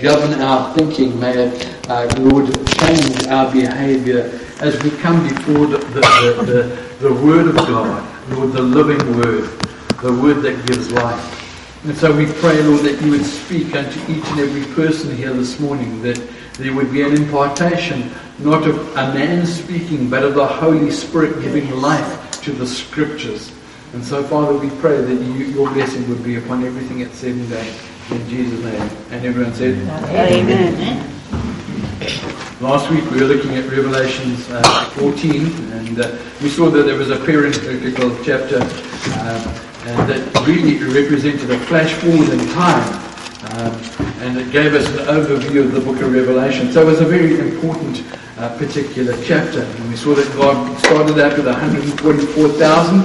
govern our thinking. May it, uh, Lord, change our behavior as we come before the, the, the, the, Word of God, Lord, the living Word, the Word that gives life. And so we pray, Lord, that you would speak unto each and every person here this morning, that there would be an impartation, not of a man speaking, but of the Holy Spirit giving life to the Scriptures. And so, Father, we pray that you, your blessing would be upon everything at seven days. In Jesus' name. And everyone said, Amen. Last week we were looking at Revelations uh, 14, and uh, we saw that there was a parenthetical chapter, uh, and that really represented a flash forward in time, um, and it gave us an overview of the book of Revelation. So it was a very important uh, particular chapter, and we saw that God started out with 144,000,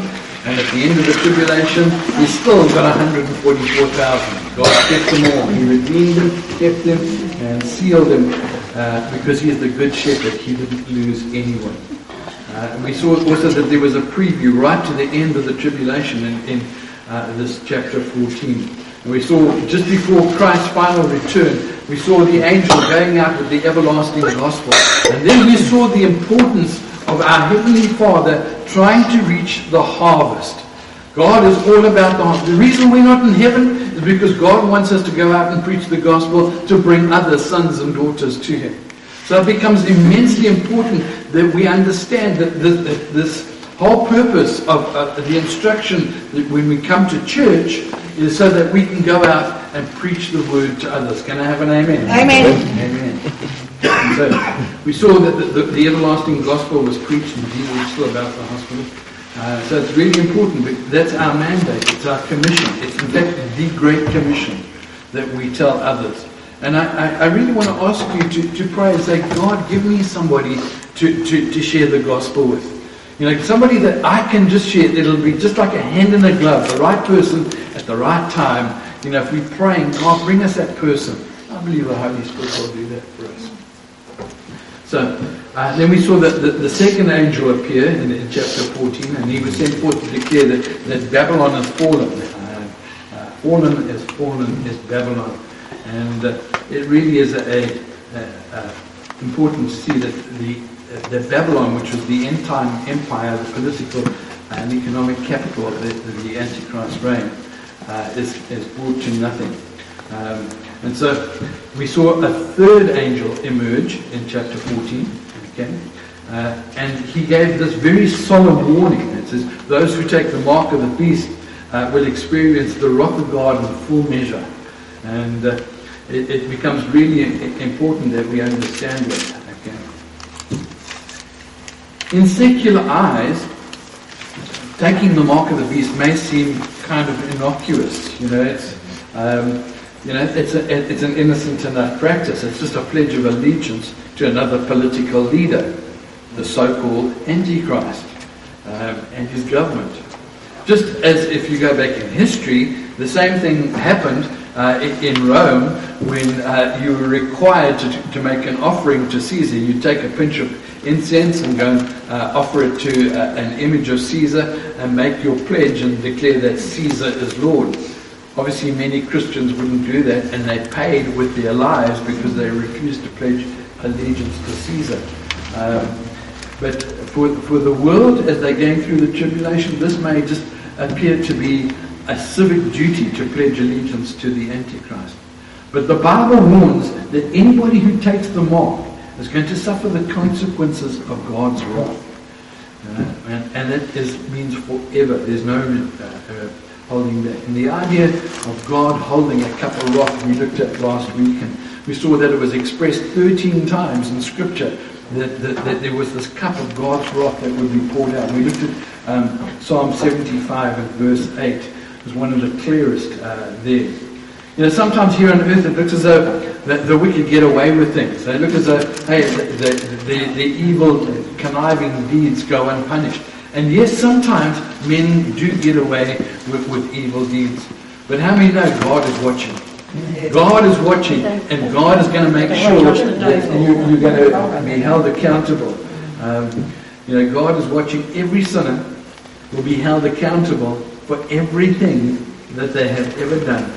and at the end of the tribulation, He still got 144,000. God kept them all. He redeemed them, kept them, and sealed them uh, because He is the good shepherd. He didn't lose anyone. Uh, we saw also that there was a preview right to the end of the tribulation in, in uh, this chapter 14. And we saw just before Christ's final return, we saw the angel going out with the everlasting gospel. And then we saw the importance of our Heavenly Father trying to reach the harvest. God is all about the harvest. The reason we're not in heaven is because God wants us to go out and preach the gospel to bring other sons and daughters to Him. So it becomes immensely important that we understand that this, that this whole purpose of uh, the instruction that when we come to church is so that we can go out and preach the word to others. Can I have an amen? Amen. Amen. So we saw that the, the, the everlasting gospel was preached and Jesus still about the hospital. Uh, so it's really important. That's our mandate. It's our commission. It's in fact the great commission that we tell others. And I, I, I really want to ask you to, to pray and say, God, give me somebody to, to, to share the gospel with. You know, somebody that I can just share, it'll be just like a hand in a glove, the right person at the right time. You know, if we pray praying, God, bring us that person. I believe the Holy Spirit will do that for us. So, uh, then we saw that the, the second angel appear in, in, chapter 14, and he was sent forth to declare that, that Babylon has fallen. Uh, uh, fallen is fallen is Babylon. And uh, it really is a, a, a, important to see that the that Babylon, which was the end time empire, the political and economic capital of the, the Antichrist reign, uh, is, is brought to nothing. Um, and so we saw a third angel emerge in chapter 14. Okay? Uh, and he gave this very solemn warning. It says, Those who take the mark of the beast uh, will experience the wrath of God in full measure. And uh, it, it, becomes really important that we understand that. Okay? In secular eyes, taking the mark of the beast may seem kind of innocuous. You know, it's um, you know, it's, a, it's an innocent enough practice. It's just a pledge of allegiance to another political leader, the so-called Antichrist um, and his government. Just as if you go back in history, the same thing happened uh, in Rome when uh, you were required to, to make an offering to Caesar. You take a pinch of incense and go and uh, offer it to uh, an image of Caesar and make your pledge and declare that Caesar is Lord. Obviously, many Christians wouldn't do that, and they paid with their lives because they refused to pledge allegiance to Caesar. Um, but for, for the world, as they're going through the tribulation, this may just appear to be a civic duty to pledge allegiance to the Antichrist. But the Bible warns that anybody who takes the mark is going to suffer the consequences of God's wrath. Uh, and, and that is, means forever. There's no uh, uh, holding back. And the idea of God holding a cup of wrath we looked at last week, and we saw that it was expressed 13 times in Scripture that, that, that there was this cup of God's wrath that would be poured out. We looked at um, Psalm 75 and verse 8 it was one of the clearest uh, there. You know, sometimes here on earth it looks as though the, the wicked get away with things. They look as though, hey, the, the, the evil, conniving deeds go unpunished. And yes, sometimes men do get away with, with evil deeds. But how many know God is watching? God is watching, and God is going to make sure that you, are going to be held accountable. Um, you know, God is watching. Every sinner will be held accountable for everything that they have ever done.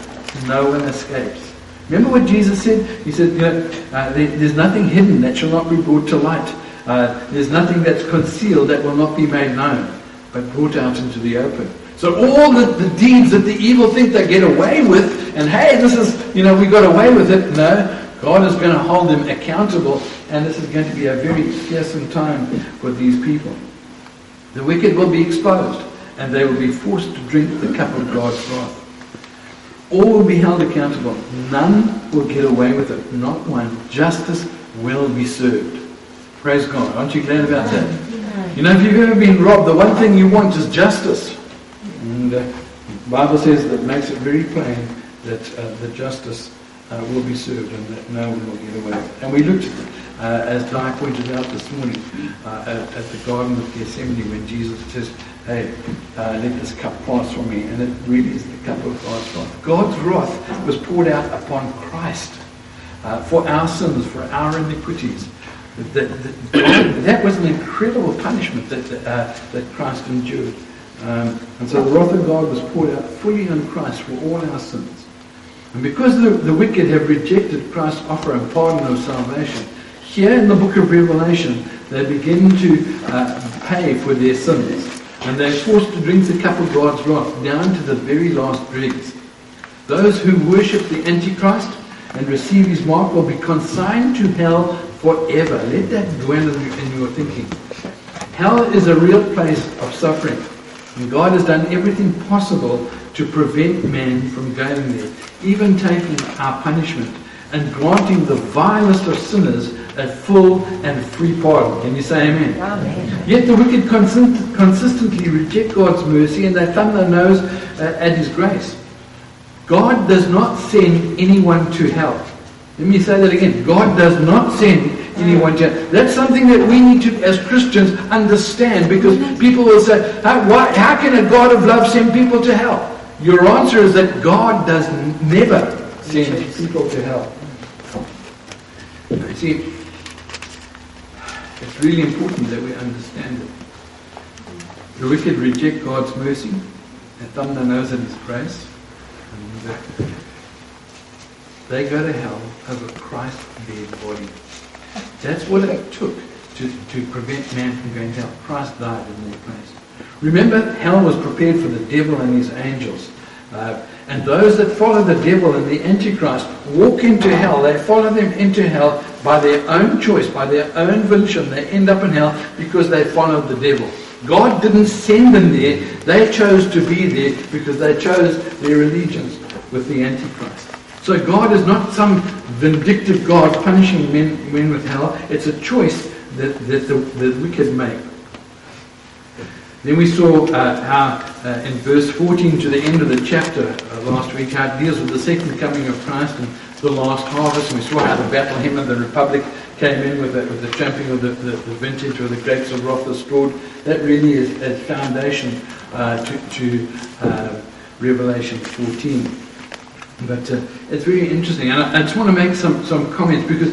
No one escapes. Remember what Jesus said? He said, you know, uh, there, there's nothing hidden that shall not be brought to light. Uh, there's nothing that's concealed that will not be made known, but brought out into the open. So all the, the deeds that the evil think they get away with, and hey, this is, you know, we got away with it. No, God is going to hold them accountable, and this is going to be a very fearsome time for these people. The wicked will be exposed, and they will be forced to drink the cup of God's wrath. All will be held accountable. None will get away with it. Not one. Justice will be served. Praise God. Aren't you glad about that? You know, if you've ever been robbed, the one thing you want is justice. And uh, the Bible says that makes it very plain that uh, the justice uh, will be served and that no one will get away. And we looked, uh, as Di pointed out this morning, uh, at, at, the Garden of Gethsemane when Jesus says, hey, uh, let this cup pass from me. And it really is the cup of God's wrath. God's wrath was poured out upon Christ uh, for our sins, for our iniquities. That, that, that, was an incredible punishment that, uh, that Christ endured. Um, and so the wrath of God was poured out fully on Christ for all our sins. And because the, the wicked have rejected Christ's offer of pardon of salvation, here in the book of Revelation, they begin to uh, pay for their sins. And they're forced to drink the cup of God's wrath down to the very last dregs. Those who worship the Antichrist and receive his mark will be consigned to hell forever. Let that dwell in your thinking. Hell is a real place of suffering. And God has done everything possible to prevent man from going there, even taking our punishment and granting the vilest of sinners a full and free pardon. Can you say amen? amen. Yet the wicked consist- consistently reject God's mercy and they thumb their nose uh, at His grace. God does not send anyone to hell. Let me say that again. God does not send anyone to hell. That's something that we need to, as Christians, understand because people will say, how, why, how can a God of love send people to hell? Your answer is that God does never send people to hell. You see, it's really important that we understand it. The wicked reject God's mercy and thumb their nose at His grace. They go to hell over Christ's dead body. That's what it took to, to prevent man from going to hell. Christ died in their place. Remember, hell was prepared for the devil and his angels. Uh, and those that follow the devil and the Antichrist walk into hell. They follow them into hell by their own choice, by their own volition. They end up in hell because they followed the devil. God didn't send them there. They chose to be there because they chose their allegiance with the Antichrist. So God is not some vindictive God punishing men, men with hell. It's a choice that, that the, the wicked make. Then we saw uh, how uh, in verse 14 to the end of the chapter uh, last week, how it deals with the second coming of Christ and the last harvest. And we saw how the battle hymn of the Republic came in with the, with the tramping of the, the, the vintage or the grapes of wrath restored. That really is a foundation uh, to, to uh, Revelation 14. But uh, it's very interesting. And I, I, just want to make some, some comments because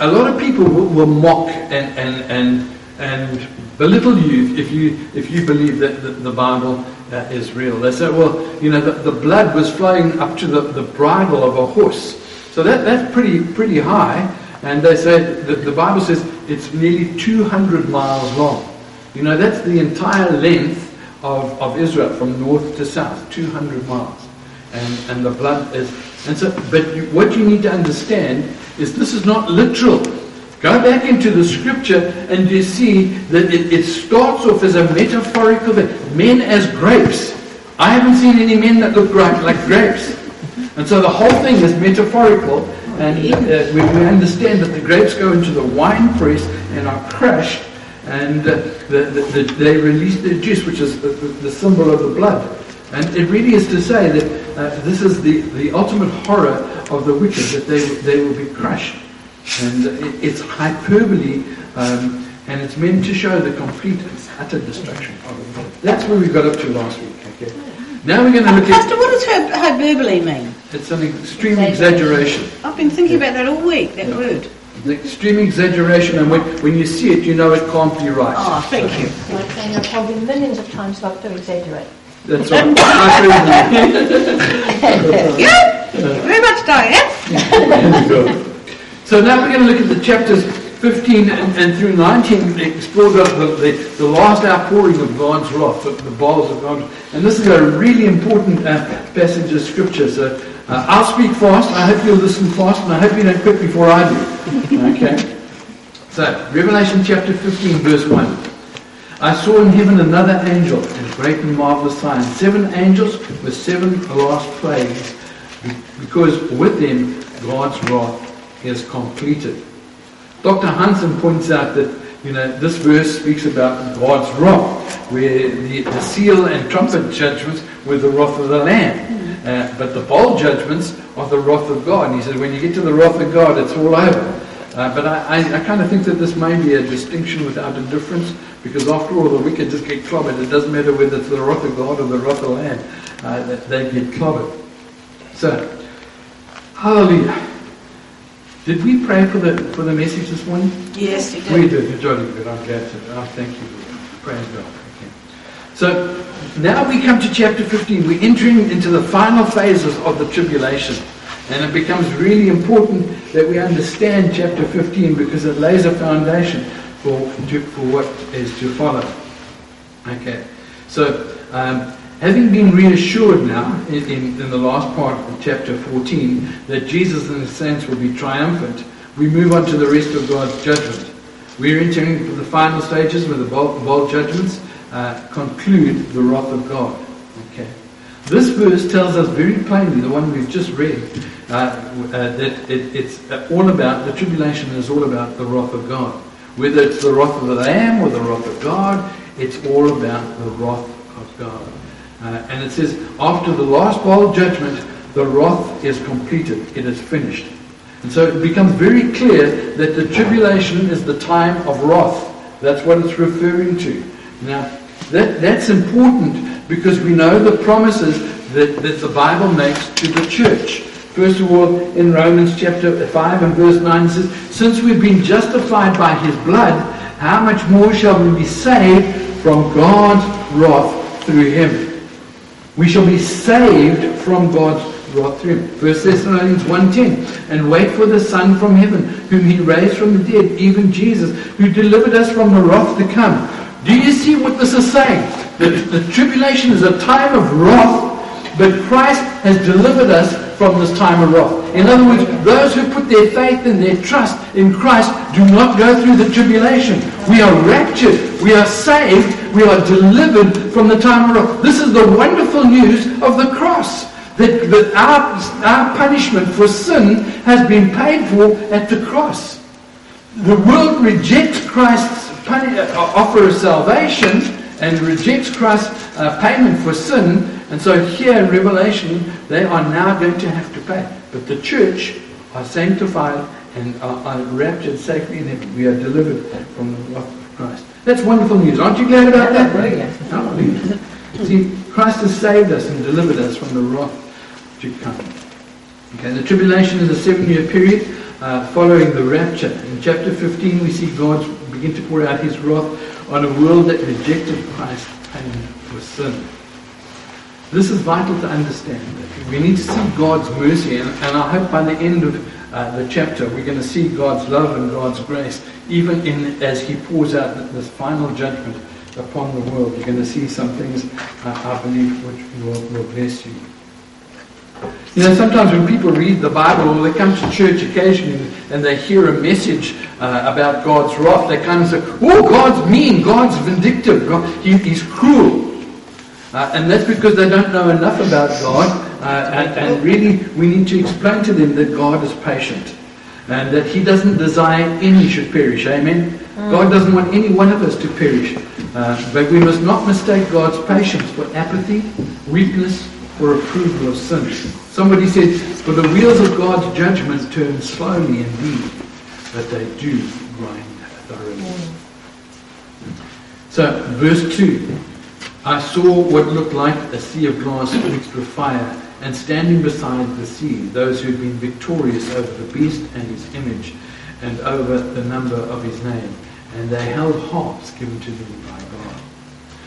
a lot of people will, will mock and, and, and, and belittle you if you if you believe that the, the Bible uh, is real. They say, well, you know, the, the blood was flowing up to the, the bridle of a horse. So that, that's pretty pretty high. And they say that the Bible says it's nearly 200 miles long. You know, that's the entire length of, of Israel from north to south, 200 miles. And, and the blood is... And so, but you, what you need to understand is this is not literal. Go back into the scripture and you see that it, it starts off as a metaphorical thing. Men as grapes. I haven't seen any men that look like, like grapes. And so the whole thing is metaphorical. And uh, we, we, understand that the grapes go into the wine press and are crushed. And uh, the, the, the, they release the juice, which is the, symbol of the blood. And it really is to say that uh, this is the, the ultimate horror of the wicked, that they, they will be crushed. And it's hyperbole, um, and it's meant to show the complete and utter destruction of it. That's where we got up to last week. Okay. Now we're going to look Pastor, at. what does hyperbole mean? It's an extreme exaggeration. I've been thinking about that all week. That yeah. word. The extreme exaggeration, and when, when you see it, you know it can't be right. Oh, thank so. you. Like saying I've told you millions of times not to exaggerate. That's right. yeah. Very much, Diane. so now we're going to look at the chapters 15 and, and through 19, explore the, the, the, last outpouring of God's wrath, the, the bowls of God. And this is a really important uh, passage of scripture. So uh, I'll speak fast. I hope you'll listen fast, and I hope you don't quit before I do. Okay? So, Revelation chapter 15, verse 1. I saw in heaven another angel, and great and marvelous sign, seven angels with seven last plagues, because with them God's wrath is completed. Dr. Hansen points out that you know this verse speaks about God's wrath, where the, the seal and trumpet judgments were the wrath of the Lamb, uh, but the bowl judgments are the wrath of God. And he said when you get to the wrath of God, it's all over. Uh, but I, I, I kind of think that this may be a distinction without a difference, because after all, the wicked just get clobbered. It doesn't matter whether it's the wrath of God or the wrath of Lamb. Uh, they get clobbered. So, hallelujah. Did we pray for the for the message this morning? Yes, we did. We did. You're jolly good. I'm glad to. Oh, thank you. Praise God. Okay. So now we come to chapter 15. We're entering into the final phases of the tribulation. And it becomes really important that we understand chapter 15 because it lays a foundation for, for what is to follow. Okay, so um, having been reassured now in, in, in, the last part of chapter 14 that Jesus and the saints will be triumphant, we move on to the rest of God's judgment. We're entering the final stages where the bowl, bowl judgments uh, conclude the wrath of God. Okay. This verse tells us very plainly, the one we've just read, uh, uh, that it, it's all about, the tribulation is all about the wrath of God. Whether it's the wrath of the Lamb or the wrath of God, it's all about the wrath of God. Uh, and it says, after the last bowl judgment, the wrath is completed. It is finished. And so it becomes very clear that the tribulation is the time of wrath. That's what it's referring to. Now, that, that's important because we know the promises that, that the Bible makes to the church. First of all, in Romans chapter 5 and verse 9, it says, Since we've been justified by his blood, how much more shall we be saved from God's wrath through him? We shall be saved from God's wrath through him. 1 Thessalonians 1.10 And wait for the Son from heaven, whom he raised from the dead, even Jesus, who delivered us from the wrath to come. Do you see what this is saying? That the tribulation is a time of wrath, but Christ has delivered us from this time of wrath. In other words, those who put their faith and their trust in Christ do not go through the tribulation. We are raptured. We are saved. We are delivered from the time of wrath. This is the wonderful news of the cross. That, that our, our punishment for sin has been paid for at the cross. The world rejects Christ's uh, offer of salvation and rejects Christ's uh, payment for sin and so here in Revelation, they are now going to have to pay. But the church are sanctified and are, are raptured safely in heaven. We are delivered from the wrath of Christ. That's wonderful news. Aren't you glad about that? See, Christ has saved us and delivered us from the wrath to come. Okay, the tribulation is a seven-year period uh, following the rapture. In chapter 15, we see God begin to pour out his wrath on a world that rejected Christ paying for sin. This is vital to understand. We need to see God's mercy, and, and I hope by the end of uh, the chapter we're going to see God's love and God's grace, even in as He pours out this final judgment upon the world. You're going to see some things, uh, I believe, which will, will bless you. You know, sometimes when people read the Bible or they come to church occasionally and they hear a message uh, about God's wrath, they kind of say, oh, God's mean, God's vindictive, God, he, he's cruel. Uh, and that's because they don't know enough about God. Uh, and, and, really, we need to explain to them that God is patient and that He doesn't desire any should perish. Amen? Mm. God doesn't want any one of us to perish. Uh, but we must not mistake God's patience for apathy, weakness, or approval of sin. Somebody said, For the wheels of God's judgment turn slowly indeed, but they do grind thoroughly. Mm. So, verse 2 I saw what looked like a sea of glass mixed with fire, and standing beside the sea, those who had been victorious over the beast and his image, and over the number of his name. And they held harps given to them by God.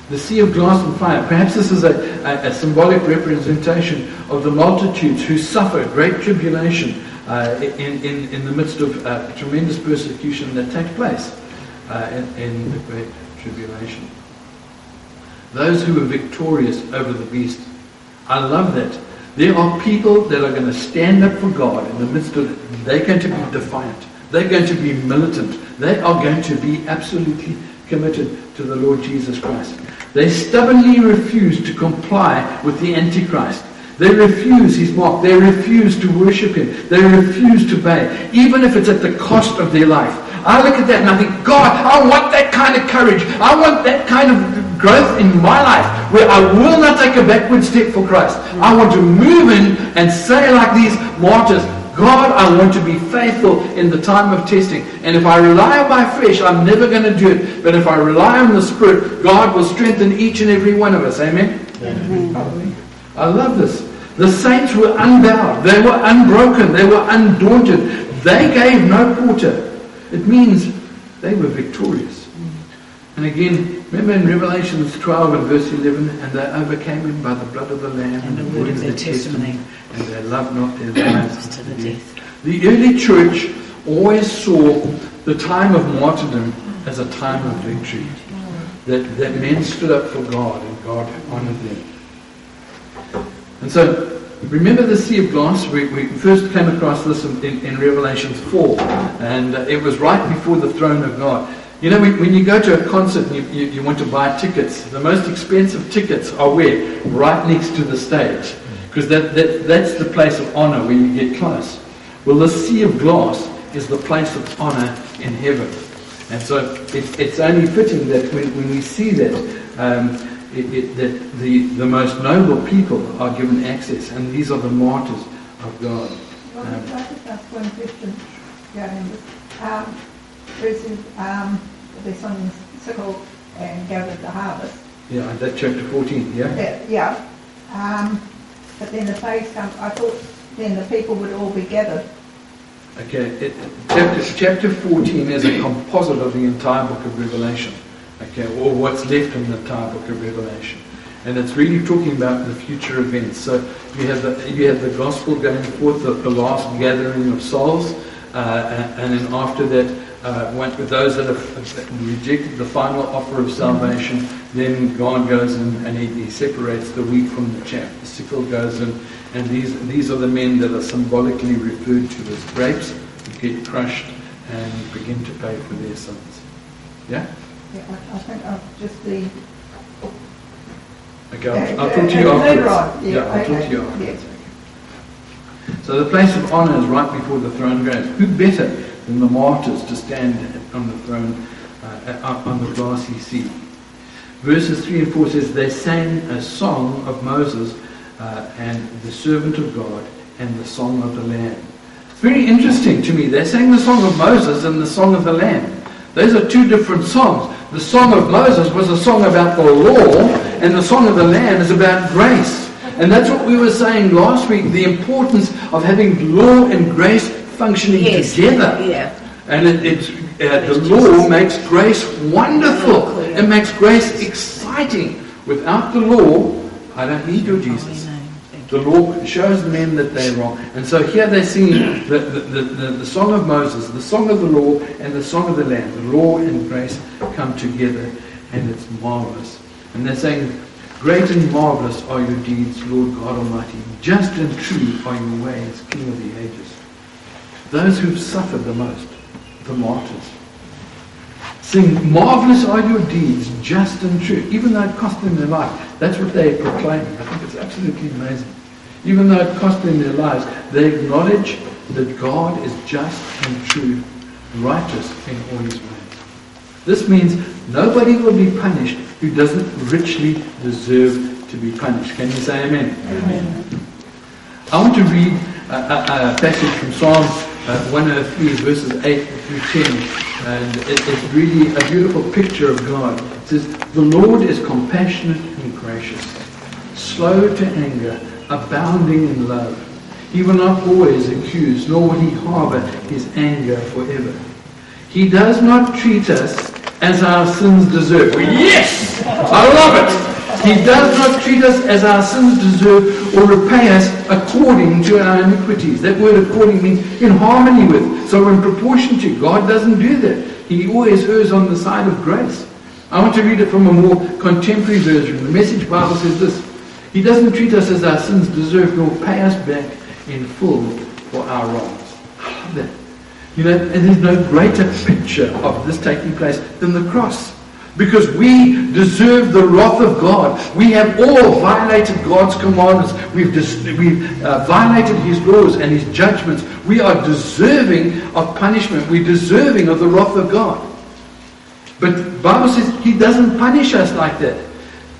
The sea of glass and fire. Perhaps this is a, a, a symbolic representation of the multitudes who suffer great tribulation uh, in, in, in the midst of uh, tremendous persecution that takes place uh, in, in the great tribulation. Those who are victorious over the beast. I love that. There are people that are going to stand up for God in the midst of it. They're going to be defiant. They're going to be militant. They are going to be absolutely committed to the Lord Jesus Christ. They stubbornly refuse to comply with the Antichrist. They refuse his mark. They refuse to worship him. They refuse to obey, even if it's at the cost of their life. I look at that and I think, God, I want that kind of courage. I want that kind of growth in my life where I will not take a backward step for Christ. I want to move in and say like these martyrs, God, I want to be faithful in the time of testing. And if I rely on my flesh, I'm never going to do it. But if I rely on the Spirit, God will strengthen each and every one of us. Amen? Amen. I love this. The saints were unbowed. They were unbroken. They were undaunted. They gave no quarter. It means they were victorious. And again, remember in Revelations 12 and verse 11, and they overcame him by the blood of the Lamb and, the word of their testimony. testimony, and they loved not their lives to the death. The early church always saw the time of martyrdom as a time of victory. That, that men stood up for God and God honored them. And so Remember the sea of glass? We, we first came across this in, in, in Revelations 4, and uh, it was right before the throne of God. You know, when, when you go to a concert and you, you, you, want to buy tickets, the most expensive tickets are where? Right next to the stage. Because that, that, that's the place of honor where you get close. Well, the sea of glass is the place of honor in heaven. And so it, it's only fitting that when, when we see that, um, it, it, that the, the most noble people are given access, and these are the martyrs of God. Well, um, I just ask one question, um, versus um, the son sickle and gathered the harvest. Yeah, that chapter 14, yeah? Yeah, yeah. Um, but then the phase comes, I thought then the people would all be gathered. Okay, it, chapter, chapter 14 is a composite of the entire book of Revelation okay, or what's left in the entire book of Revelation. And it's really talking about the future events. So you have the, you have the gospel going forth, the, the last gathering of souls, uh, and, and, then after that, uh, went with those that have rejected the final offer of salvation, then God goes in and he, he separates the wheat from the chaff. The sickle goes in, and these, these are the men that are symbolically referred to as grapes who get crushed and begin to pay for their sins. Yeah? Yeah, I, I think I've just the. Okay, I'll, I'll talk to you afterwards. Right. Yeah, I'll okay. talk to you afterwards. So the place of honour is right before the throne goes. Who better than the martyrs to stand on the throne, uh, on the glassy sea? Verses 3 and 4 says, They sang a song of Moses uh, and the servant of God and the song of the Lamb. It's very interesting to me. They sang the song of Moses and the song of the Lamb. Those are two different songs. The song of Moses was a song about the law, and the song of the Lamb is about grace. And that's what we were saying last week the importance of having law and grace functioning yes. together. Yeah. And it, it, uh, the law makes grace wonderful, it makes grace exciting. Without the law, I don't need your Jesus. The law shows men that they're wrong. And so here they sing the, the, the, the, song of Moses, the song of the law, and the song of the Lamb. The law and grace come together, and it's marvelous. And they're saying, Great and marvelous are your deeds, Lord God Almighty. Just and true are your ways, King of the ages. Those who've suffered the most, the martyrs. Sing, marvelous are your deeds, just and true, even though it cost them their life. That's what they proclaim. I think it's absolutely amazing. Even though it cost them their lives, they acknowledge that God is just and true, righteous in all his ways. This means nobody will be punished who doesn't richly deserve to be punished. Can you say amen? Amen. I want to read a, a, a passage from Psalm uh, 103, verses 8 through 10, and it, it's really a beautiful picture of God. It says, The Lord is compassionate and gracious, slow to anger, abounding in love. He will not always accuse, nor will he harbor his anger forever. He does not treat us as our sins deserve. Yes! I love it! He does not treat us as our sins deserve or repay us according to our iniquities. That word according means in harmony with. So in proportion to. God doesn't do that. He always errs on the side of grace. I want to read it from a more contemporary version. The Message Bible says this. He doesn't treat us as our sins deserve nor pay us back in full for our wrongs. I love that. You know, and there's no greater picture of this taking place than the cross. Because we deserve the wrath of God. We have all violated God's commandments. We've, dis- we've uh, violated His laws and His judgments. We are deserving of punishment. We're deserving of the wrath of God. But Bible says He doesn't punish us like that.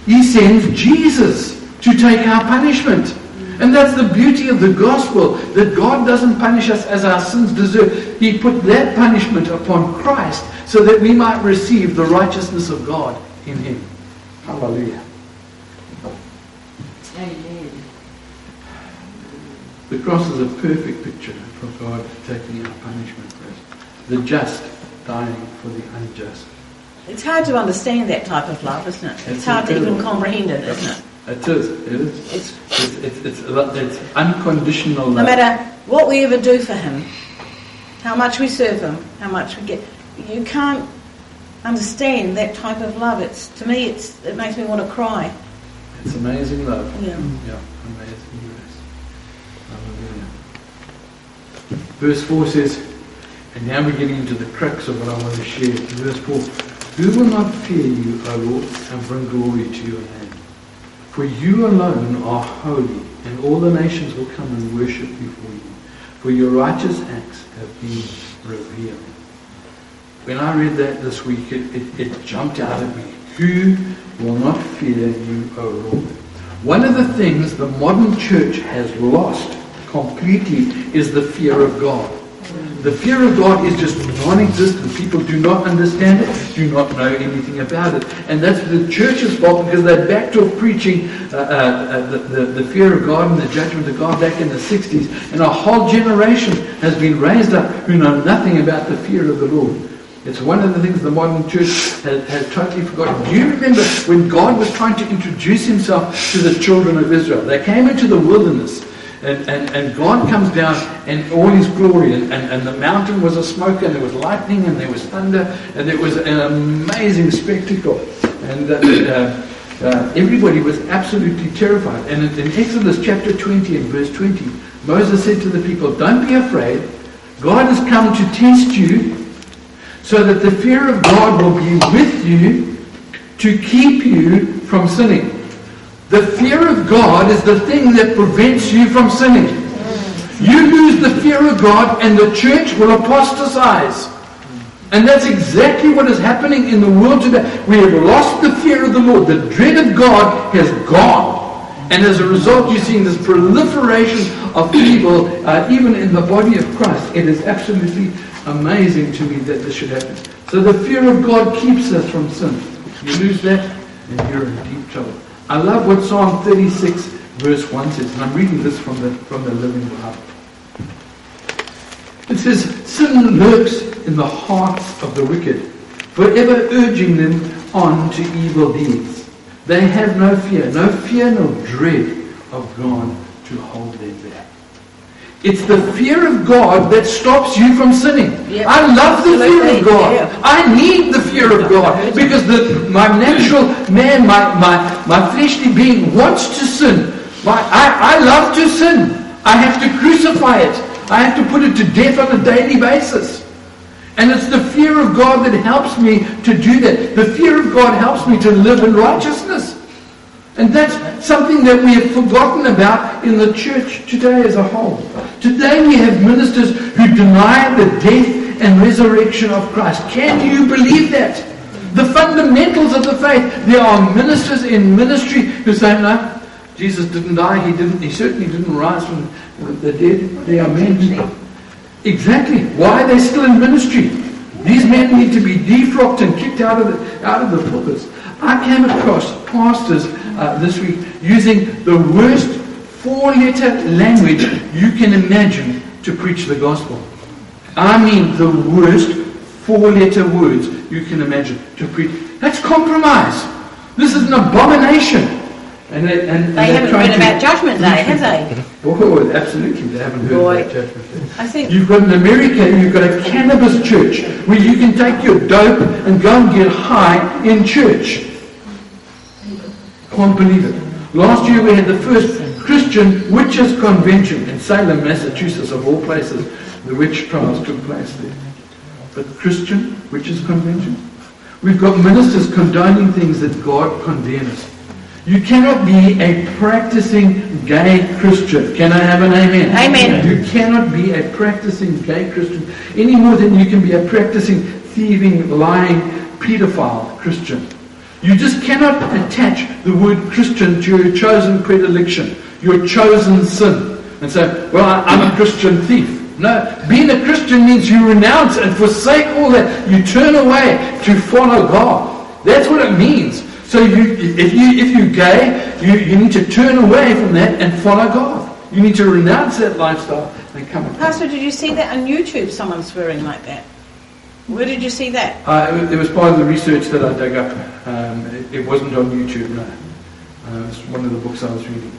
He sends Jesus to take our punishment. And that's the beauty of the gospel, that God doesn't punish us as our sins deserve. He put that punishment upon Christ so that we might receive the righteousness of God in him. Hallelujah. Amen. The cross is a perfect picture of God taking our punishment for us. The just dying for the unjust. It's hard to understand that type of love, isn't it? It's, It's hard to even comprehend it, isn't it? It is. It is. It's, It's, it's, it's, it's unconditional no matter what we ever do for him, how much we serve him, how much we get, you can't understand that type of love. It's to me, it's it makes me want to cry. It's amazing love. Yeah. Yeah, amazing grace. Hallelujah. Verse 4 says, and now we're getting into the crux of what I want to share. Verse 4 Who will not fear you, O Lord, and bring glory to your name? For you alone are holy, and all the nations will come and worship before you. For your righteous acts have been revealed. When I read that this week, it, it, it jumped out at me. Who will not fear you, O Lord? One of the things the modern church has lost completely is the fear of God. The fear of God is just non-existent. People do not understand it, do not know anything about it. And that's the church's fault because they backed off preaching uh, uh, uh, the, the, the fear of God and the judgment of God back in the 60s. And a whole generation has been raised up who know nothing about the fear of the Lord. It's one of the things the modern church has, has totally forgotten. Do you remember when God was trying to introduce himself to the children of Israel? They came into the wilderness and, and, and God comes down in all his glory and, and, and the mountain was a smoke and there was lightning and there was thunder and it was an amazing spectacle. And uh, uh, uh, everybody was absolutely terrified. And in, in Exodus chapter 20 and verse 20, Moses said to the people, don't be afraid. God has come to test you so that the fear of God will be with you to keep you from sinning. The fear of God is the thing that prevents you from sinning. You lose the fear of God and the church will apostatize. And that's exactly what is happening in the world today. We have lost the fear of the Lord. The dread of God has gone. And as a result, you're seeing this proliferation of evil, uh, even in the body of Christ. It is absolutely amazing to me that this should happen. So the fear of God keeps us from sin. You lose that, and you're in deep trouble. I love what Psalm 36, verse 1 says, and I'm reading this from the, from the Living Bible. It says, Sin lurks in the hearts of the wicked, forever urging them on to evil deeds. They have no fear, no fear, no dread of God to hold them back. It's the fear of God that stops you from sinning. Yep. I love the fear of God. yeah. I need the fear of God because the, my natural man, my, my, my fleshly being wants to sin. My, I, I love to sin. I have to crucify it. I have to put it to death on a daily basis. And it's the fear of God that helps me to do that. The fear of God helps me to live in righteousness. And that's something that we have forgotten about in the church today as a whole. Today we have ministers who deny the death and resurrection of Christ. Can you believe that? The fundamentals of the faith. There are ministers in ministry who say, no, Jesus didn't die. He didn't. He certainly didn't rise from the dead. They are men. Exactly. Why are they still in ministry? These men need to be defrocked and kicked out of the, out of the pulpits. I came across pastors uh, this week using the worst four-letter language you can imagine to preach the gospel. I mean the worst four-letter words you can imagine to preach. That's compromise. This is an abomination. And they, and, They haven't to- about Judgment Day, have they? Oh, absolutely. They haven't heard Boy. about Judgment Day. I think You've got in America, you've got a cannabis church where you can take your dope and go and get high in church. Can't believe it. Last year we had the first Christian Witches Convention in Salem, Massachusetts, of all places. The witch trials took place there. But Christian Witches Convention. We've got ministers condoning things that God condemns. You cannot be a practicing gay Christian. Can I have an amen? Amen. You cannot be a practicing gay Christian any more than you can be a practicing thieving, lying, pedophile Christian. You just cannot attach the word Christian to your chosen predilection, your chosen sin, and say, well, I'm a Christian thief. No, being a Christian means you renounce and forsake all that. You turn away to follow God. That's what it means. So you, if, you, if you're gay, you, you need to turn away from that and follow God. You need to renounce that lifestyle and come Pastor, did you see that on YouTube? Someone swearing like that. Where did you see that? Uh, it, was, it was part of the research that I dug up. Um, it, it wasn't on YouTube, no. Uh, it's one of the books I was reading.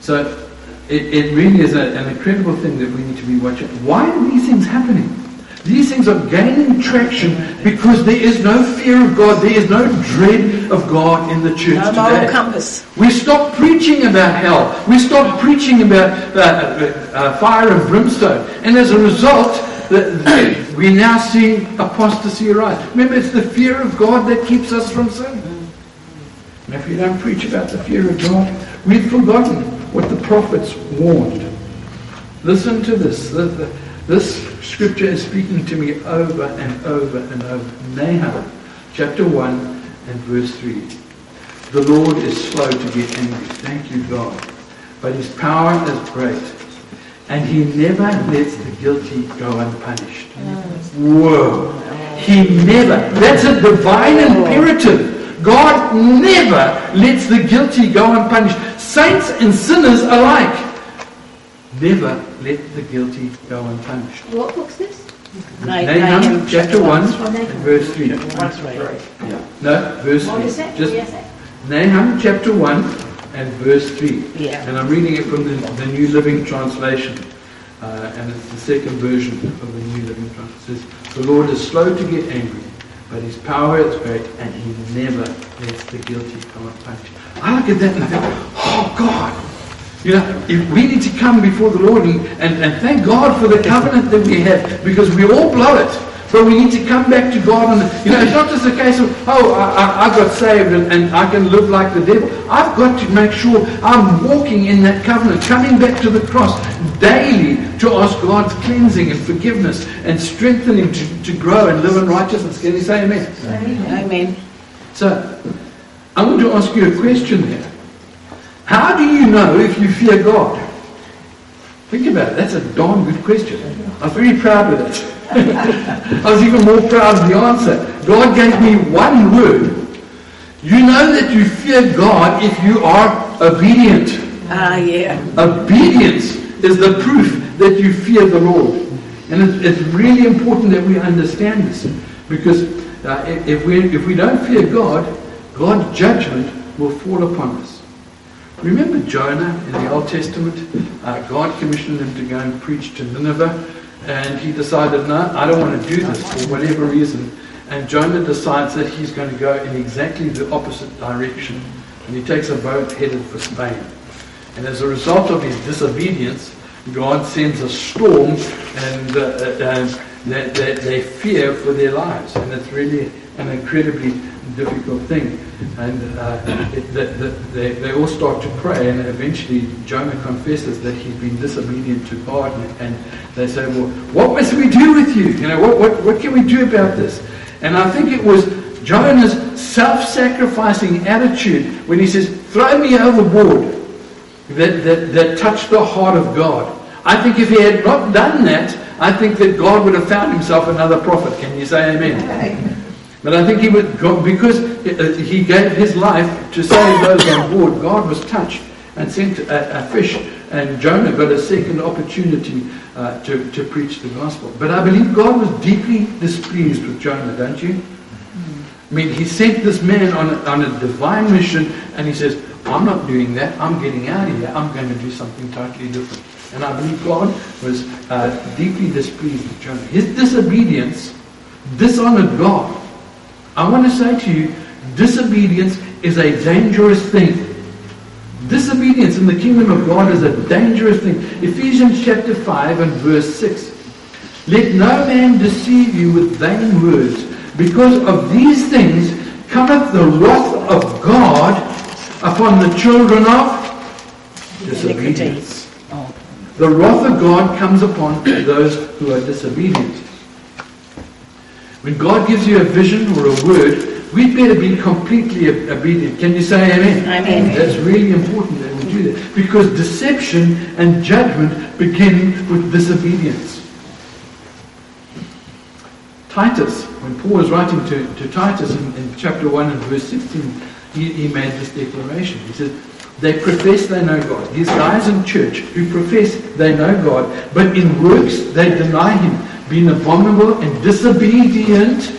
So it, it really is a, an incredible thing that we need to be watching. Why are these things happening? These things are gaining traction because there is no fear of God, there is no dread of God in the church No moral today. compass. We stop preaching about hell. We stop preaching about uh, uh, uh, fire and brimstone. And as a result, the, the, we now see apostasy arise. Remember, it's the fear of God that keeps us from sin. And if we don't preach about the fear of God, we've forgotten what the prophets warned. Listen to this. This scripture is speaking to me over and over and over. Nahum, chapter 1 and verse 3. The Lord is slow to get angry. Thank you, God. But his power is great. And he never lets the guilty go unpunished. Oh, Whoa. He never. That's a divine oh. imperative. God never lets the guilty go unpunished. Saints and sinners alike. Never let the guilty go unpunished. What book's this? Nahum chapter 1 verse 3. Once read. Yeah. No, verse 3. Just What is that? Nahum chapter 1 and verse 3. Yeah. And I'm reading it from the, the New Living Translation. Uh, and it's the second version of the New Living Translation. It says, The Lord is slow to get angry, but his power is great, and he never lets the guilty go unpunished. I look at that and I think, oh God. You know, if we need to come before the Lord and, and, and thank God for the covenant that we have, because we all blow it. But we need to come back to God and, you know, it's not just a case of, oh, I, I, I got saved and, and I can live like the devil. I've got to make sure I'm walking in that covenant, coming back to the cross daily to ask God's cleansing and forgiveness and strengthening to, to grow and live in righteousness. Can you say amen? Amen. So, I want to ask you a question here. How do you know if you fear God? Think about it. That's a darn good question. I'm very proud of it. I was even more proud of the answer. God gave me one word. You know that you fear God if you are obedient. Ah, yeah. Obedience is the proof that you fear the Lord. And it- it's really important that we understand this. Because uh, if, if we, if we don't fear God, God's judgment will fall upon us. Remember Jonah in the Old Testament? Uh, God commissioned him to go and preach to Nineveh. And he decided, no, I don't want to do this for whatever reason. And Jonah decides that he's going to go in exactly the opposite direction. And he takes a boat headed for Spain. And as a result of his disobedience, God sends a storm and uh, uh, they, they, they fear for their lives. And it's really an incredibly difficult thing. And uh, it, the, the, they, they all start to pray, and eventually Jonah confesses that he's been disobedient to God. And, and they say, Well, what must we do with you? You know, what, what, what can we do about this? And I think it was Jonah's self sacrificing attitude when he says, Throw me overboard that, that, that touched the heart of God. I think if he had not done that, I think that God would have found himself another prophet. Can you say amen? But I think he would, because uh, he gave his life to save those on board, God was touched and sent a, a fish, and Jonah got a second opportunity uh, to, to preach the gospel. But I believe God was deeply displeased with Jonah, don't you? I mean, he sent this man on a, on a divine mission, and he says, I'm not doing that. I'm getting out of here. I'm going to do something totally different. And I believe God was uh, deeply displeased with Jonah. His disobedience dishonored God. I want to say to you, disobedience is a dangerous thing. Disobedience in the kingdom of God is a dangerous thing. Ephesians chapter 5 and verse 6. Let no man deceive you with vain words, because of these things cometh the wrath of God upon the children of disobedience. Oh. The wrath of God comes upon those who are disobedient. When God gives you a vision or a word, we better be completely obedient. Can you say amen? Amen. That's really important that we do that. Because deception and judgment begin with disobedience. Titus, when Paul was writing to, to Titus in, in chapter 1 and verse 16, he, he made this declaration. He said, they profess they know God. These guys in church who profess they know God, but in works they deny Him, being abominable and disobedient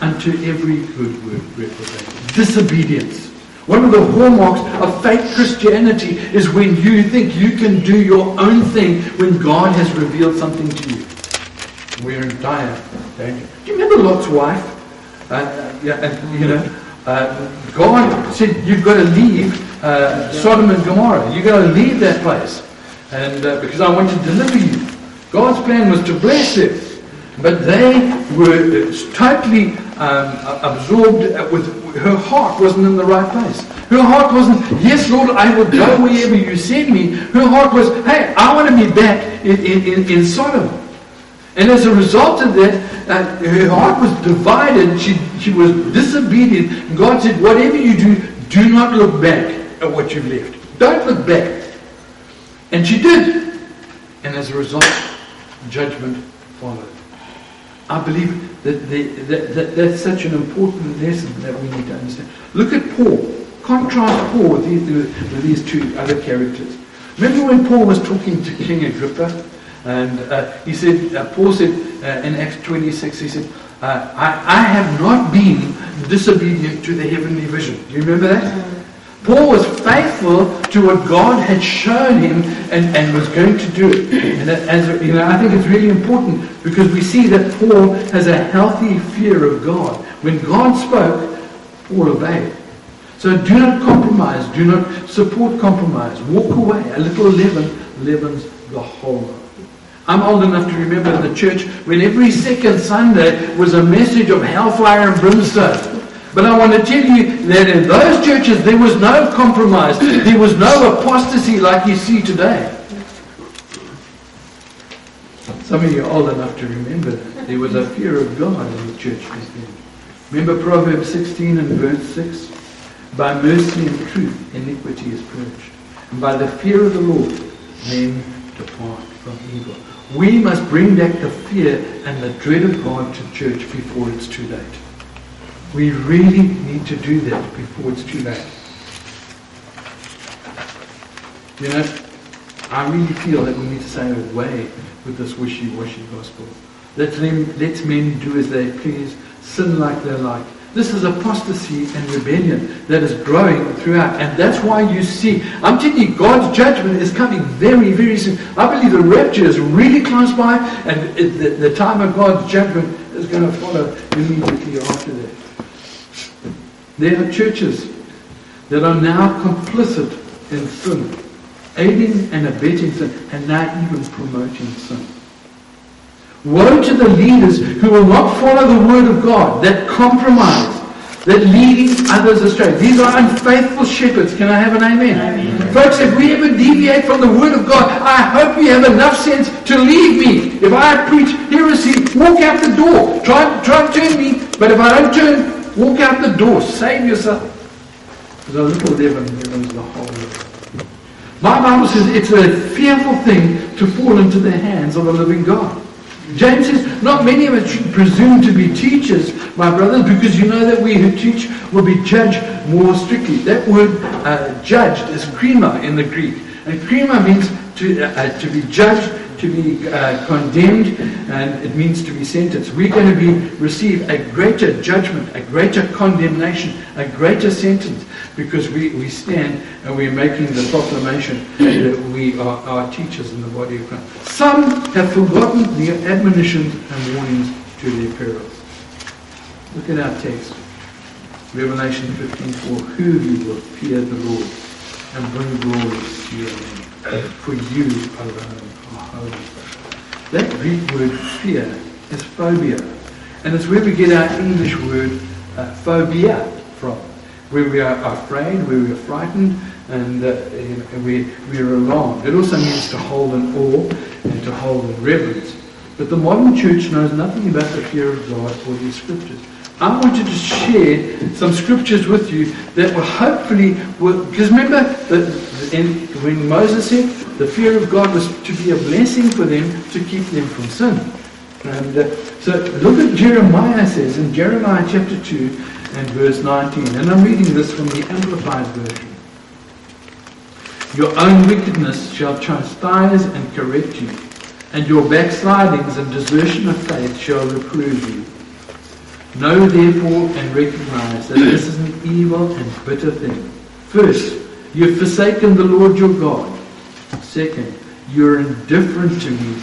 unto every good word reprobate. Disobedience. One of the hallmarks of fake Christianity is when you think you can do your own thing when God has revealed something to you. We're in dire danger. Do you remember Lot's wife? Uh, uh, yeah, and, you know, uh, God said you've got to leave uh, Sodom and Gomorrah. You've got to leave that place, and uh, because I want to deliver you. God's plan was to bless it, but they were totally um, absorbed with her heart wasn't in the right place. Her heart wasn't, yes, Lord, I will go wherever you send me. Her heart was, hey, I want to be back in, in, in Sodom. And as a result of that, uh, her heart was divided. She, she was disobedient. And God said, whatever you do, do not look back at what you've left. Don't look back. And she did. And as a result, judgment followed. I believe that, the, that, that that's such an important lesson that we need to understand. Look at Paul. Contrast Paul with these, with these two other characters. Remember when Paul was talking to King Agrippa? And uh, he said, uh, Paul said uh, in Acts 26, he said, uh, I, I have not been disobedient to the heavenly vision. Do you remember that? Paul was faithful to what God had shown him and, and was going to do. And as you know, I think it's really important because we see that Paul has a healthy fear of God. When God spoke, Paul obeyed. So do not compromise. Do not support compromise. Walk away. A little leaven leavens the whole lump. I'm old enough to remember in the church when every second Sunday was a message of hellfire and brimstone. But I want to tell you that in those churches there was no compromise. There was no apostasy like you see today. Some of you are old enough to remember. There was a fear of God in the church. Remember Proverbs 16 and verse 6? By mercy and truth iniquity is purged. And by the fear of the Lord men depart from evil. We must bring back the fear and the dread of God to church before it's too late. We really need to do that before it's too late. You know, I really feel that we need to say away with this wishy-washy gospel. Let them, let men do as they please, sin like they like. This is apostasy and rebellion that is growing throughout. And that's why you see, I'm telling you, God's judgment is coming very, very soon. I believe the rapture is really close by, and the, the time of God's judgment is going to follow immediately after that. There are churches that are now complicit in sin, aiding and abetting sin, and now even promoting sin. Woe to the leaders who will not follow the word of God, that compromise, that leading others astray. These are unfaithful shepherds. Can I have an amen? amen? Folks, if we ever deviate from the word of God, I hope you have enough sense to leave me. If I preach heresy, walk out the door. Try, try and turn me, but if I don't turn, walk out the door. Save yourself. There's a little leaven leavens the whole world. My Bible says it's a fearful thing to fall into the hands of a living God. James says, not many of us should presume to be teachers, my brothers, because you know that we who teach will be judged more strictly. That word uh, judged is krima in the Greek. And krima means to, uh, to be judged, to be uh, condemned, and it means to be sentenced. We're going to be receive a greater judgment, a greater condemnation, a greater sentence, because we, we stand and we're making the proclamation that we are, are teachers in the body of Christ. Some have forgotten the admonitions and warnings to their perils. Look at our text. Revelation 15:4. Who will fear the Lord and bring glory to your name. For you alone That Greek word fear is phobia. And it's where we get our English word uh, phobia from. Where we are afraid, where we are frightened, and uh, we, we are alarmed. It also means to hold in awe and to hold in reverence. But the modern church knows nothing about the fear of God or the scriptures. I wanted to share some scriptures with you that will hopefully, because remember in, when Moses said the fear of God was to be a blessing for them to keep them from sin. And uh, so look at Jeremiah says in Jeremiah chapter 2 and verse 19, and I'm reading this from the Amplified Version. Your own wickedness shall chastise and correct you, and your backslidings and desertion of faith shall reprove you. Know therefore and recognize that this is an evil and bitter thing. First, you have forsaken the Lord your God. Second, you are indifferent to me,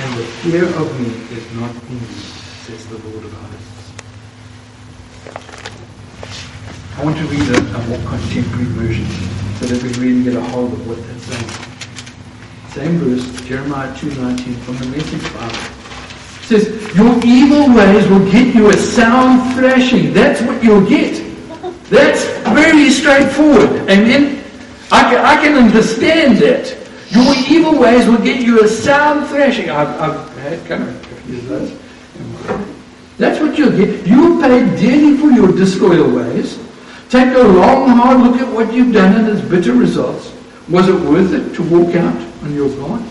and the fear of me is not in you, says the Lord of hosts. I want to read a, a more contemporary version so that we really get a hold of what that's saying. Same verse, Jeremiah 2.19 from the Message Bible says, Your evil ways will get you a sound thrashing. That's what you'll get. That's very straightforward. Then I can, I can understand that. Your evil ways will get you a sound thrashing. I've, I've had few of those. That's what you'll get. You'll pay dearly for your disloyal ways. Take a long, hard look at what you've done and its bitter results. Was it worth it to walk out on your God?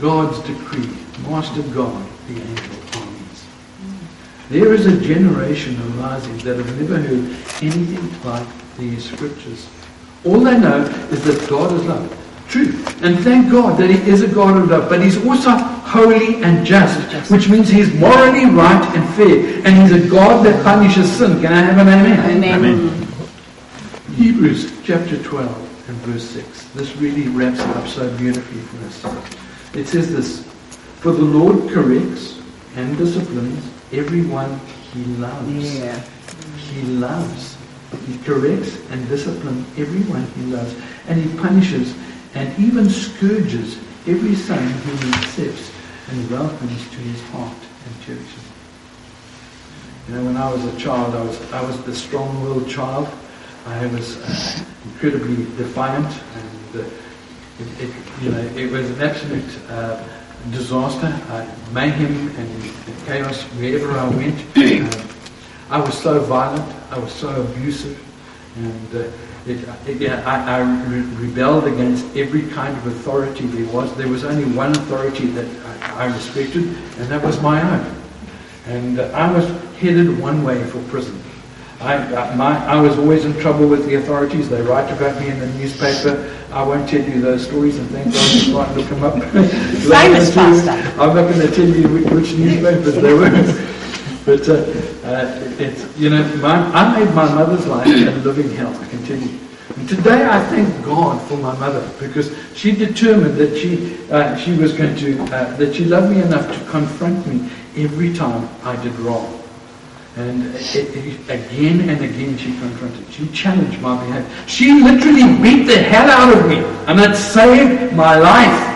God's decree, Master God, the angel armies. There is a generation arising that have never heard anything like these scriptures. All they know is that God is love. True. And thank God that He is a God of love, but He's also holy and just, which means He's morally right and fair. And He's a God that punishes sin. Can I have an amen? Amen. amen. Hebrews chapter 12 and verse 6. This really wraps it up so beautifully for us. It says this For the Lord corrects and disciplines everyone He loves. Yeah. He loves. He corrects and disciplines everyone He loves. And He punishes and even scourges every son whom He accepts and welcomes to His heart and cherishes. You know, when I was a child, I was, I was the strong-willed child. I was uh, incredibly defiant, and uh, it, it, you know, it was an absolute uh, disaster, mayhem and chaos wherever I went. Uh, I was so violent, I was so abusive, and uh, it, it, yeah, I, I re- rebelled against every kind of authority there was. There was only one authority that I, I respected, and that was my own. And uh, I was headed one way for prison. I, uh, my, I was always in trouble with the authorities. They write about me in the newspaper. I won't tell you those stories, and thank God you can't look them up. Famous pastor. I'm not going to tell you which, which newspapers they were. but uh, uh, it's, you know, my, I made my mother's life a living hell, I can tell you. And today I thank God for my mother because she determined that she, uh, she was going to, uh, that she loved me enough to confront me every time I did wrong. And it, it, again and again she confronted. She challenged my behavior. She literally beat the hell out of me. And it saved my life.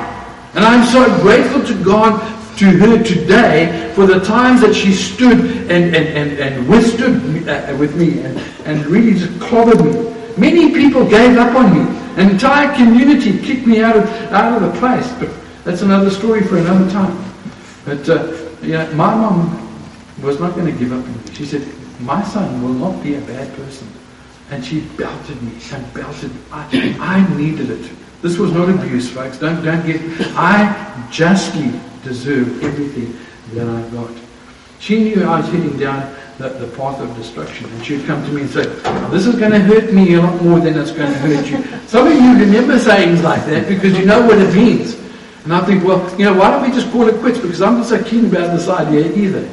And I'm so grateful to God, to her today, for the times that she stood and, and, and, and withstood me, uh, with me and, and really just clobbered me. Many people gave up on me. An entire community kicked me out of, out of the place. But that's another story for another time. But, uh, yeah, my mom was not going to give up on me. She said, my son will not be a bad person. And she belted me She belted. I, I needed it. This was not abuse, folks. Don't, don't get... I justly deserve everything that I got. She knew I was heading down the, the path of destruction, and she would come to me and say, "Oh, "This is going to hurt me a lot more than it's going to hurt you." Some of you remember sayings like that because you know what it means. And I think, well, you know, why don't we just call it quits? Because I'm not so keen about this idea either.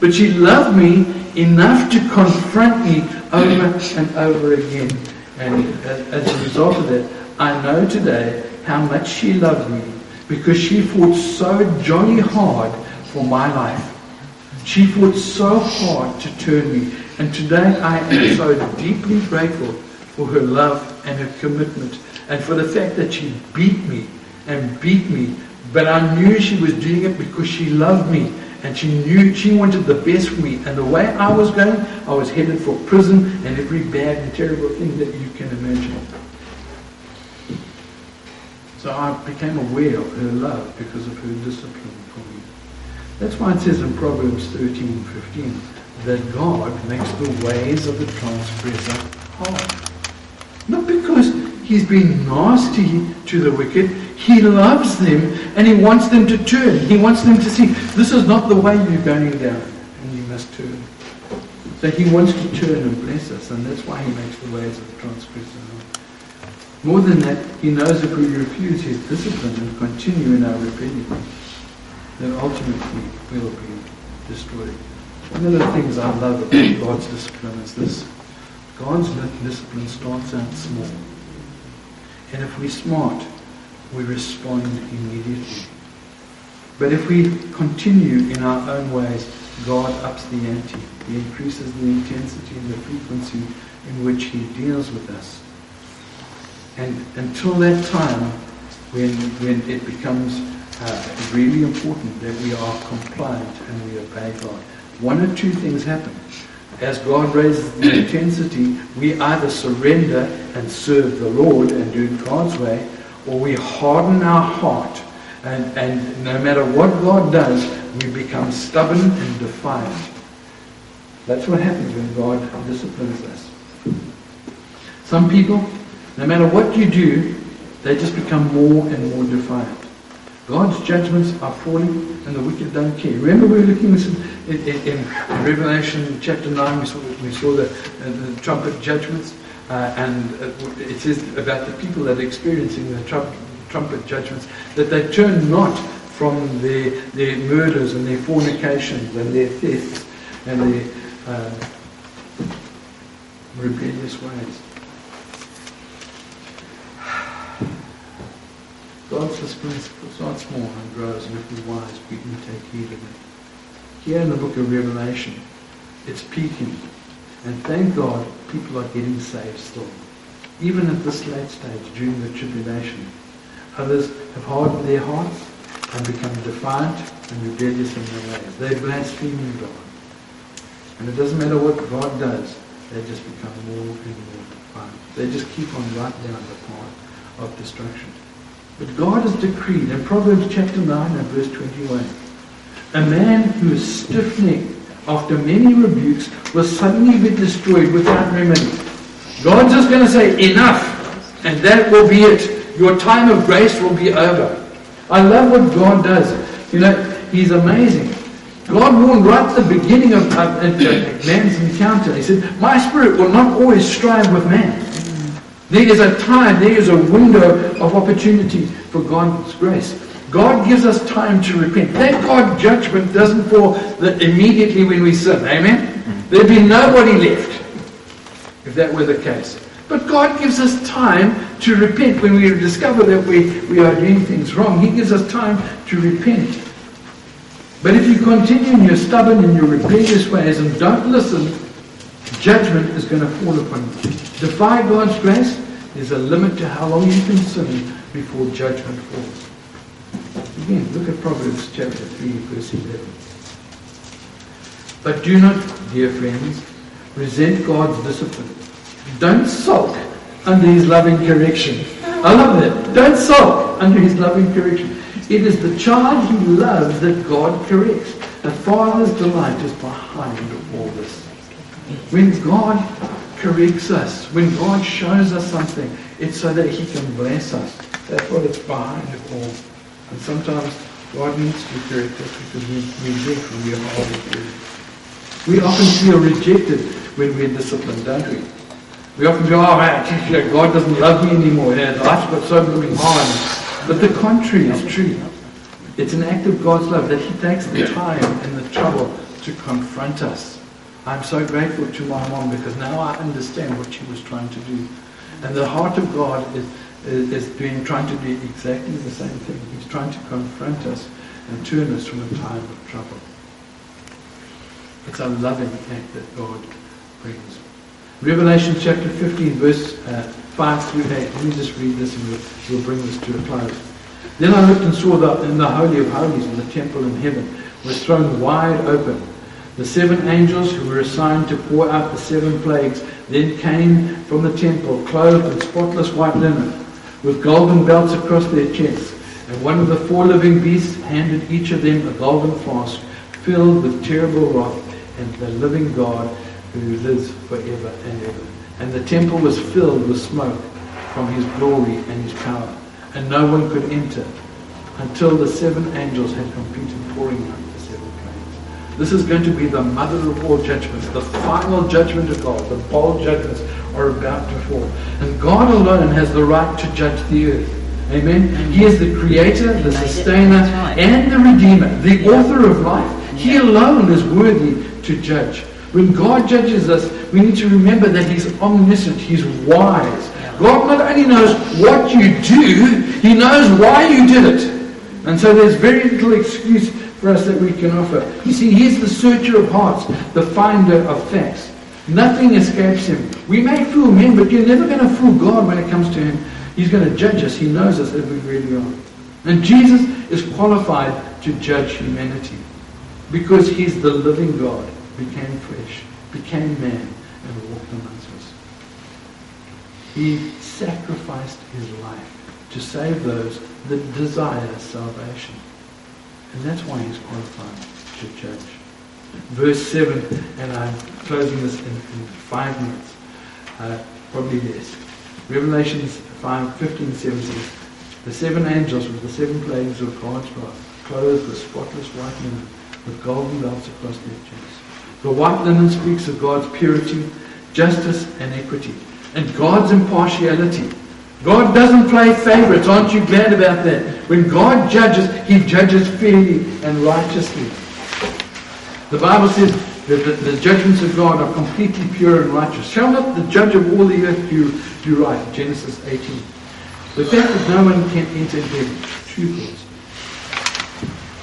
But she loved me enough to confront me over and over again. And as, as a result of that, I know today how much she loved me because she fought so jolly hard for my life. She fought so hard to turn me. And today I am so deeply grateful for her love and her commitment and for the fact that she beat me and beat me. But I knew she was doing it because she loved me and she knew she wanted the best for me. And the way I was going, I was headed for prison and every bad and terrible thing that you can imagine. So I became aware of her love because of her discipline for me. That's why it says in Proverbs 13, 15, that God makes the ways of the transgressor hard. Not because he's been nasty to the wicked, he loves them and he wants them to turn. He wants them to see this is not the way you're going down and you must turn. So he wants to turn and bless us and that's why he makes the ways of the transgressor. More than that, he knows if we refuse his discipline and continue in our rebellion, then ultimately we'll be destroyed. One of the things I love about God's discipline is this. God's discipline starts out small. And if we're smart, we respond immediately. But if we continue in our own ways, God ups the ante. He increases the intensity and the frequency in which he deals with us. And until that time, when, when it becomes uh, really important that we are compliant and we obey God, one or two things happen. As God raises the intensity, we either surrender and serve the Lord and do it God's way, or we harden our heart. And, and no matter what God does, we become stubborn and defiant. That's what happens when God disciplines us. Some people no matter what you do, they just become more and more defiant. God's judgments are falling and the wicked don't care. Remember we were looking in, in, in Revelation chapter 9, we saw, we saw the, uh, the trumpet judgments, uh, and uh, it says about the people that are experiencing the trumpet, trumpet judgments, that they turn not from their, their murders and their fornications and their thefts and their uh, rebellious ways. God's discipline starts small and grows, and if we're wise, we can take heed of it. Here in the book of Revelation, it's peaking. And thank God, people are getting saved still. Even at this late stage, during the tribulation. Others have hardened their hearts and become defiant and rebellious in their ways. They're blaspheming God. And it doesn't matter what God does, they just become more and more defiant. They just keep on right down the path of destruction. But God has decreed in Proverbs chapter 9 and verse 21, a man who is stiff-necked after many rebukes will suddenly be destroyed without remedy. God's just going to say, enough, and that will be it. Your time of grace will be over. I love what God does. You know, He's amazing. God warned right at the beginning of uh, man's encounter. He said, My spirit will not always strive with man. There is a time, there is a window of opportunity for God's grace. God gives us time to repent. Thank God judgment doesn't fall immediately when we sin. Amen? There'd be nobody left if that were the case. But God gives us time to repent when we discover that we, we are doing things wrong. He gives us time to repent. But if you continue in your stubborn and your rebellious ways and don't listen, judgment is going to fall upon you. Defy God's grace, there's a limit to how long you can sin before judgment falls. Again, look at Proverbs chapter 3, verse 11. But do not, dear friends, resent God's discipline. Don't sulk under his loving correction. I love that. Don't sulk under his loving correction. It is the child he loves that God corrects. The Father's delight is behind all this. When God corrects us, when God shows us something, it's so that he can bless us. That's what it's behind it all. And sometimes God needs to correct us because we reject when we are hard We often feel rejected when we're disciplined, don't we? We often go, oh man, God doesn't love me anymore. Yeah, life's got so blooming hard. But the contrary is true. It's an act of God's love that He takes the time and the trouble to confront us. I'm so grateful to my mom because now I understand what she was trying to do. And the heart of God is, is, is trying to do exactly the same thing. He's trying to confront us and turn us from a time of trouble. It's a loving act that God brings. Revelation chapter 15, verse uh, 5 through 8. Let me just read this and we'll, we'll bring this to a close. Then I looked and saw that in the Holy of Holies, in the temple in heaven, was thrown wide open. The seven angels who were assigned to pour out the seven plagues then came from the temple, clothed in spotless white linen, with golden belts across their chests. And one of the four living beasts handed each of them a golden flask filled with terrible wrath and the living God who lives forever and ever. And the temple was filled with smoke from his glory and his power. And no one could enter until the seven angels had completed pouring out. This is going to be the mother of all judgments, the final judgment of God. The bowl judgments are about to fall. And God alone has the right to judge the earth. Amen. He is the creator, the sustainer, and the redeemer, the author of life. He alone is worthy to judge. When God judges us, we need to remember that He's omniscient, He's wise. God not only knows what you do, He knows why you did it. And so there's very little excuse for us that we can offer. You see, He's the searcher of hearts, the finder of facts. Nothing escapes Him. We may fool men, but you're never going to fool God when it comes to Him. He's going to judge us. He knows us as we really are. And Jesus is qualified to judge humanity because He's the living God became flesh, became man, and walked amongst us. He sacrificed his life to save those that desire salvation. And that's why he's qualified to judge. Verse 7, and I'm closing this in, in five minutes, uh, probably less. Revelations 5, 15, 17. The seven angels with the seven plagues of God's wrath, clothed with spotless white linen, with golden belts across their chests. The white linen speaks of God's purity, justice, and equity, and God's impartiality. God doesn't play favorites. Aren't you glad about that? When God judges, he judges fairly and righteously. The Bible says that the, the judgments of God are completely pure and righteous. Shall not the judge of all the earth do, do right? Genesis 18. The fact that no one can enter heaven, two thoughts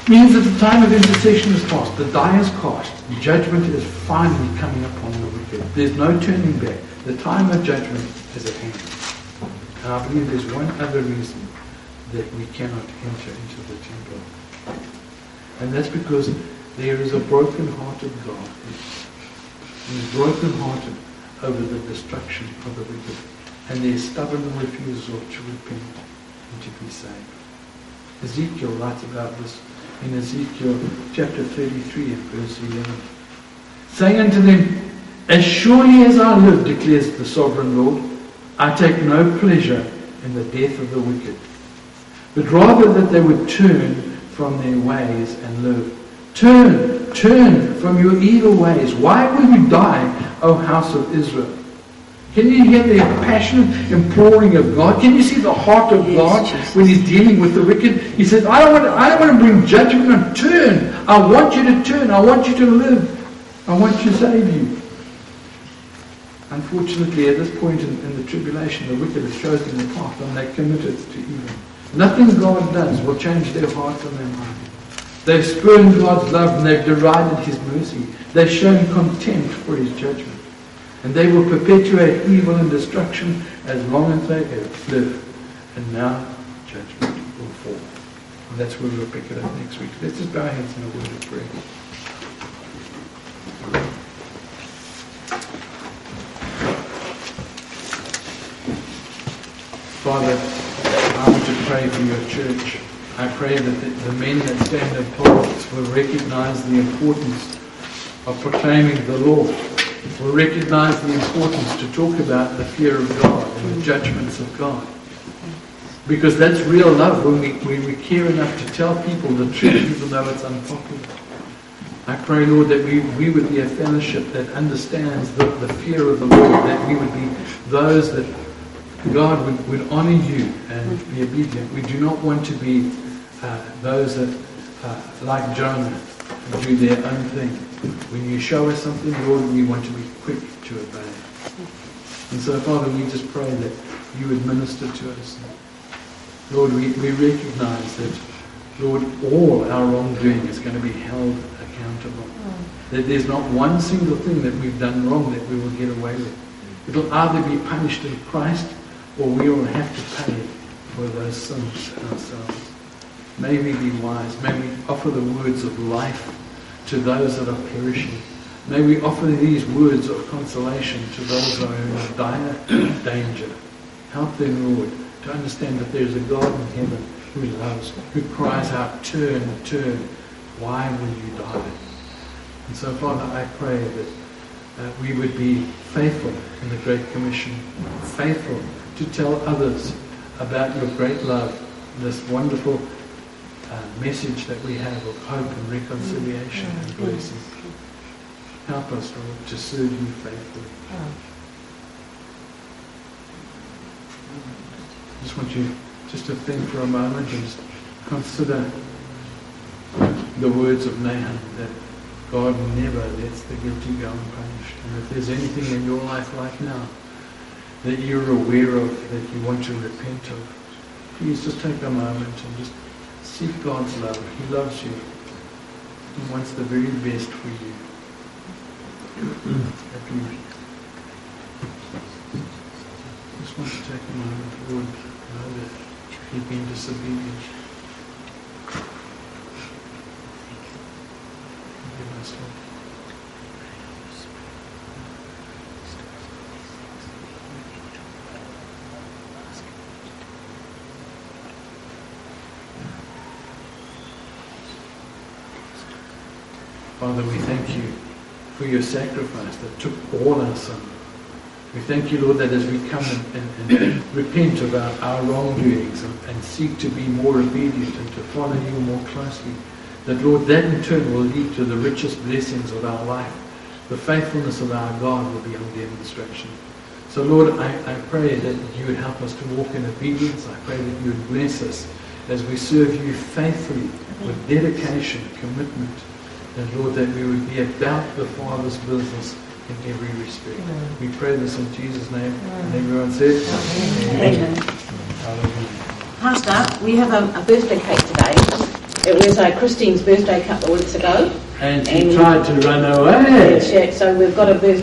means that the time of intercession is past, the die is cast, judgment is finally coming upon the wicked. There's no turning back. The time of judgment is at hand. And I believe there's one other reason that we cannot enter into the temple. And that's because there is a broken-hearted God. He's broken-hearted over the destruction of the wicked. And their stubborn refusal to repent and to be saved. Ezekiel writes about this in Ezekiel chapter 33 and verse 11. Saying unto them, As surely as I live, declares the sovereign Lord, I take no pleasure in the death of the wicked, but rather that they would turn from their ways and live. Turn, turn from your evil ways. Why will you die, O house of Israel? Can you hear the passionate imploring of God? Can you see the heart of God when He's dealing with the wicked? He says, I don't, want to, I don't want to bring judgment and turn. I want you to turn. I want you to live. I want to save you. Unfortunately, at this point in, in the tribulation, the wicked have chosen the path and they're committed to evil. Nothing God does will change their hearts and their minds. They've spurned God's love and they've derided His mercy. They've shown contempt for His judgment. And they will perpetuate evil and destruction as long as they live. And now judgment will fall. And that's where we'll pick it up next week. Let's just bow our heads in a word of prayer. Father, I want to pray for your church. I pray that the, the men that stand in pulpits will recognize the importance of proclaiming the law will recognize the importance to talk about the fear of God and the judgments of God. Because that's real love when we, when we care enough to tell people the truth even though it's unpopular. I pray, Lord, that we, we would be a fellowship that understands the, the fear of the Lord, that we would be those that God would, would honor you and be obedient. We do not want to be uh, those that, uh, like Jonah, do their own thing. When you show us something, Lord, we want to be quick to obey. And so, Father, we just pray that you would minister to us. Lord, we, we recognize that, Lord, all our wrongdoing is going to be held accountable. That there's not one single thing that we've done wrong that we will get away with. It'll either be punished in Christ or we will have to pay for those sins ourselves. May we be wise. May we offer the words of life to those that are perishing. May we offer these words of consolation to those who are in dire danger. Help them, Lord, to understand that there is a God in heaven who loves, who cries out, turn, turn, why will you die? And so, Father, I pray that uh, we would be faithful in the Great Commission, faithful to tell others about your great love, this wonderful uh, message that we have of hope and reconciliation and blessing. Help us, Lord, to serve you faithfully. I just want you just to think for a moment and just consider the words of Nahum that God never lets the guilty go unpunished. And if there's anything in your life right now that you're aware of, that you want to repent of, please just take a moment and just seek God's love. He loves you. He wants the very best for you. You just want to take a moment, Lord, know that you've been disobedient. Forgive us, Lord. Father, we thank you for your sacrifice that took all our sin. We thank you, Lord, that as we come and, and, and repent of our, our wrongdoings and, and seek to be more obedient and to follow you more closely, that, Lord, that in turn will lead to the richest blessings of our life. The faithfulness of our God will be on demonstration. So, Lord, I, I pray that you would help us to walk in obedience. I pray that you would bless us as we serve you faithfully with dedication, commitment. And Lord, that we would be about the Father's business in every respect. We pray this in Jesus' name. And everyone said, Amen. Hallelujah. Pastor, we have a, a birthday cake today. It was uh, Christine's birthday a couple of weeks ago. And he And- tried to run away. Yeah, so we've got a birthday